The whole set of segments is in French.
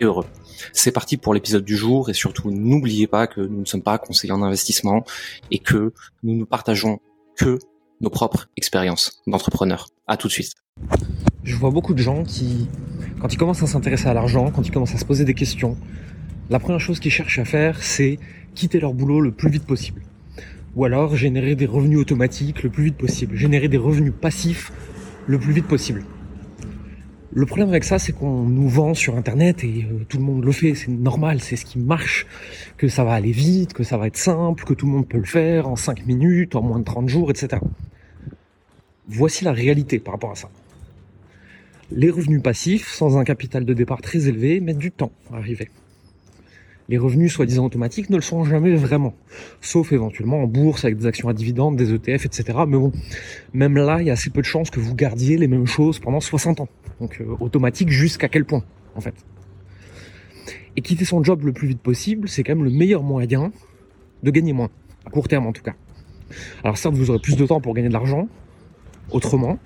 et heureux. C'est parti pour l'épisode du jour et surtout n'oubliez pas que nous ne sommes pas conseillers en investissement et que nous ne partageons que nos propres expériences d'entrepreneurs. À tout de suite. Je vois beaucoup de gens qui, quand ils commencent à s'intéresser à l'argent, quand ils commencent à se poser des questions, la première chose qu'ils cherchent à faire, c'est quitter leur boulot le plus vite possible. Ou alors générer des revenus automatiques le plus vite possible, générer des revenus passifs le plus vite possible. Le problème avec ça, c'est qu'on nous vend sur Internet et euh, tout le monde le fait, c'est normal, c'est ce qui marche, que ça va aller vite, que ça va être simple, que tout le monde peut le faire en 5 minutes, en moins de 30 jours, etc. Voici la réalité par rapport à ça. Les revenus passifs, sans un capital de départ très élevé, mettent du temps à arriver. Les revenus soi-disant automatiques ne le sont jamais vraiment. Sauf éventuellement en bourse avec des actions à dividendes, des ETF, etc. Mais bon, même là, il y a assez peu de chances que vous gardiez les mêmes choses pendant 60 ans. Donc euh, automatique jusqu'à quel point, en fait. Et quitter son job le plus vite possible, c'est quand même le meilleur moyen de gagner moins. À court terme en tout cas. Alors certes, vous aurez plus de temps pour gagner de l'argent, autrement,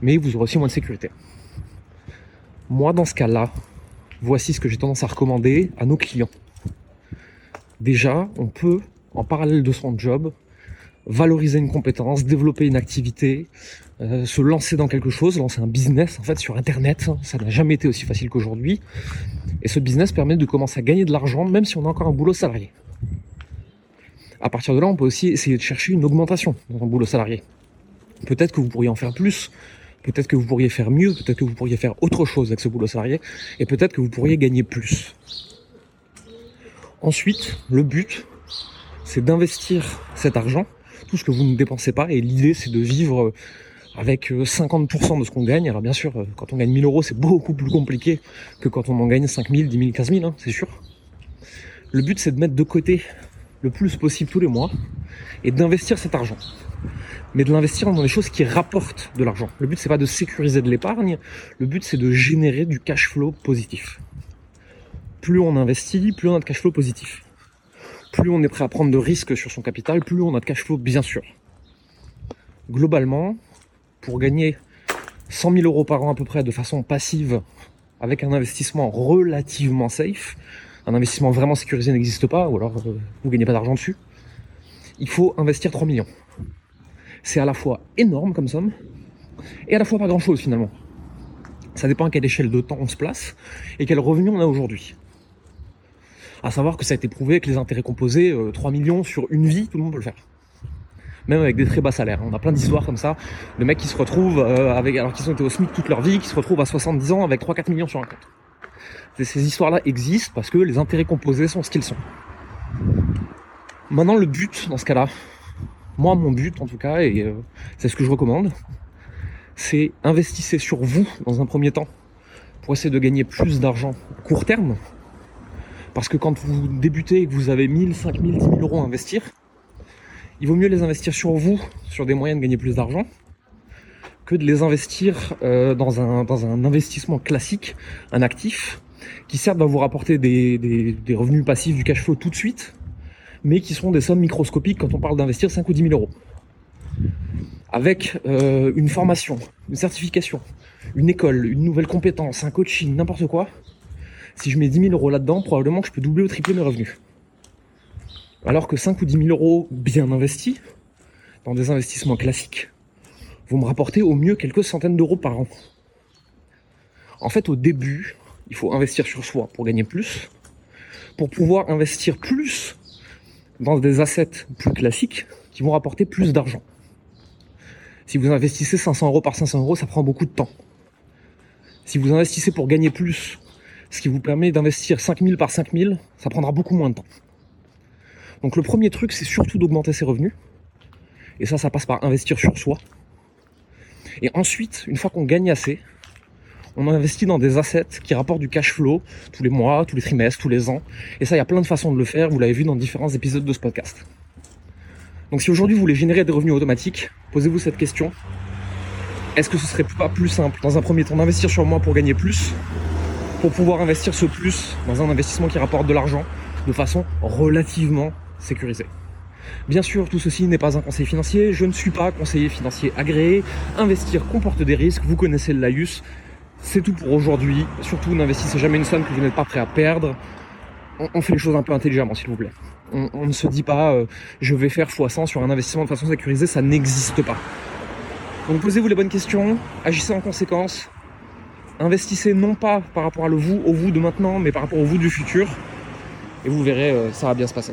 mais vous aurez aussi moins de sécurité. Moi, dans ce cas-là, voici ce que j'ai tendance à recommander à nos clients. Déjà, on peut, en parallèle de son job, valoriser une compétence, développer une activité, euh, se lancer dans quelque chose, lancer un business en fait sur internet. Ça n'a jamais été aussi facile qu'aujourd'hui. Et ce business permet de commencer à gagner de l'argent même si on a encore un boulot salarié. À partir de là, on peut aussi essayer de chercher une augmentation dans un boulot salarié. Peut-être que vous pourriez en faire plus, peut-être que vous pourriez faire mieux, peut-être que vous pourriez faire autre chose avec ce boulot salarié, et peut-être que vous pourriez gagner plus. Ensuite, le but, c'est d'investir cet argent, tout ce que vous ne dépensez pas, et l'idée c'est de vivre avec 50% de ce qu'on gagne. Alors bien sûr, quand on gagne 1000 euros, c'est beaucoup plus compliqué que quand on en gagne 5000, 10 000, 15 000, c'est sûr. Le but, c'est de mettre de côté le plus possible tous les mois et d'investir cet argent mais de l'investir dans des choses qui rapportent de l'argent. Le but c'est pas de sécuriser de l'épargne, le but c'est de générer du cash flow positif. Plus on investit, plus on a de cash flow positif. Plus on est prêt à prendre de risques sur son capital, plus on a de cash flow bien sûr. Globalement, pour gagner 100 000 euros par an à peu près de façon passive, avec un investissement relativement safe, un investissement vraiment sécurisé n'existe pas, ou alors euh, vous gagnez pas d'argent dessus, il faut investir 3 millions c'est à la fois énorme comme somme et à la fois pas grand chose finalement. Ça dépend à quelle échelle de temps on se place et quel revenu on a aujourd'hui. À savoir que ça a été prouvé que les intérêts composés, 3 euh, millions sur une vie, tout le monde peut le faire. Même avec des très bas salaires. On a plein d'histoires comme ça, de mecs qui se retrouvent euh, avec, alors qu'ils ont été au SMIC toute leur vie, qui se retrouvent à 70 ans avec 3-4 millions sur un compte. ces histoires-là existent parce que les intérêts composés sont ce qu'ils sont. Maintenant, le but dans ce cas-là, moi, mon but, en tout cas, et euh, c'est ce que je recommande, c'est investissez sur vous dans un premier temps pour essayer de gagner plus d'argent court terme. Parce que quand vous débutez et que vous avez 1000, 5000, 10 000 euros à investir, il vaut mieux les investir sur vous, sur des moyens de gagner plus d'argent, que de les investir euh, dans, un, dans un investissement classique, un actif, qui certes va vous rapporter des, des revenus passifs du cash flow tout de suite, mais qui seront des sommes microscopiques quand on parle d'investir 5 ou 10 000 euros. Avec euh, une formation, une certification, une école, une nouvelle compétence, un coaching, n'importe quoi, si je mets 10 000 euros là-dedans, probablement que je peux doubler ou tripler mes revenus. Alors que 5 ou 10 000 euros bien investis, dans des investissements classiques, vont me rapporter au mieux quelques centaines d'euros par an. En fait, au début, il faut investir sur soi pour gagner plus, pour pouvoir investir plus dans des assets plus classiques qui vont rapporter plus d'argent. Si vous investissez 500 euros par 500 euros, ça prend beaucoup de temps. Si vous investissez pour gagner plus, ce qui vous permet d'investir 5000 par 5000, ça prendra beaucoup moins de temps. Donc le premier truc, c'est surtout d'augmenter ses revenus. Et ça, ça passe par investir sur soi. Et ensuite, une fois qu'on gagne assez, On investit dans des assets qui rapportent du cash flow tous les mois, tous les trimestres, tous les ans. Et ça, il y a plein de façons de le faire. Vous l'avez vu dans différents épisodes de ce podcast. Donc si aujourd'hui vous voulez générer des revenus automatiques, posez-vous cette question. Est-ce que ce serait pas plus simple dans un premier temps d'investir sur moi pour gagner plus, pour pouvoir investir ce plus dans un investissement qui rapporte de l'argent de façon relativement sécurisée Bien sûr, tout ceci n'est pas un conseil financier, je ne suis pas conseiller financier agréé. Investir comporte des risques, vous connaissez le laïus. C'est tout pour aujourd'hui. Surtout, n'investissez jamais une somme que vous n'êtes pas prêt à perdre. On, fait les choses un peu intelligemment, s'il vous plaît. On, ne se dit pas euh, je vais faire x100 sur un investissement de façon sécurisée, ça n'existe pas. Donc posez-vous les bonnes questions, agissez en conséquence, investissez non pas par rapport à le vous, au vous de maintenant, mais par rapport au vous du futur, et vous verrez, euh, ça va bien se passer.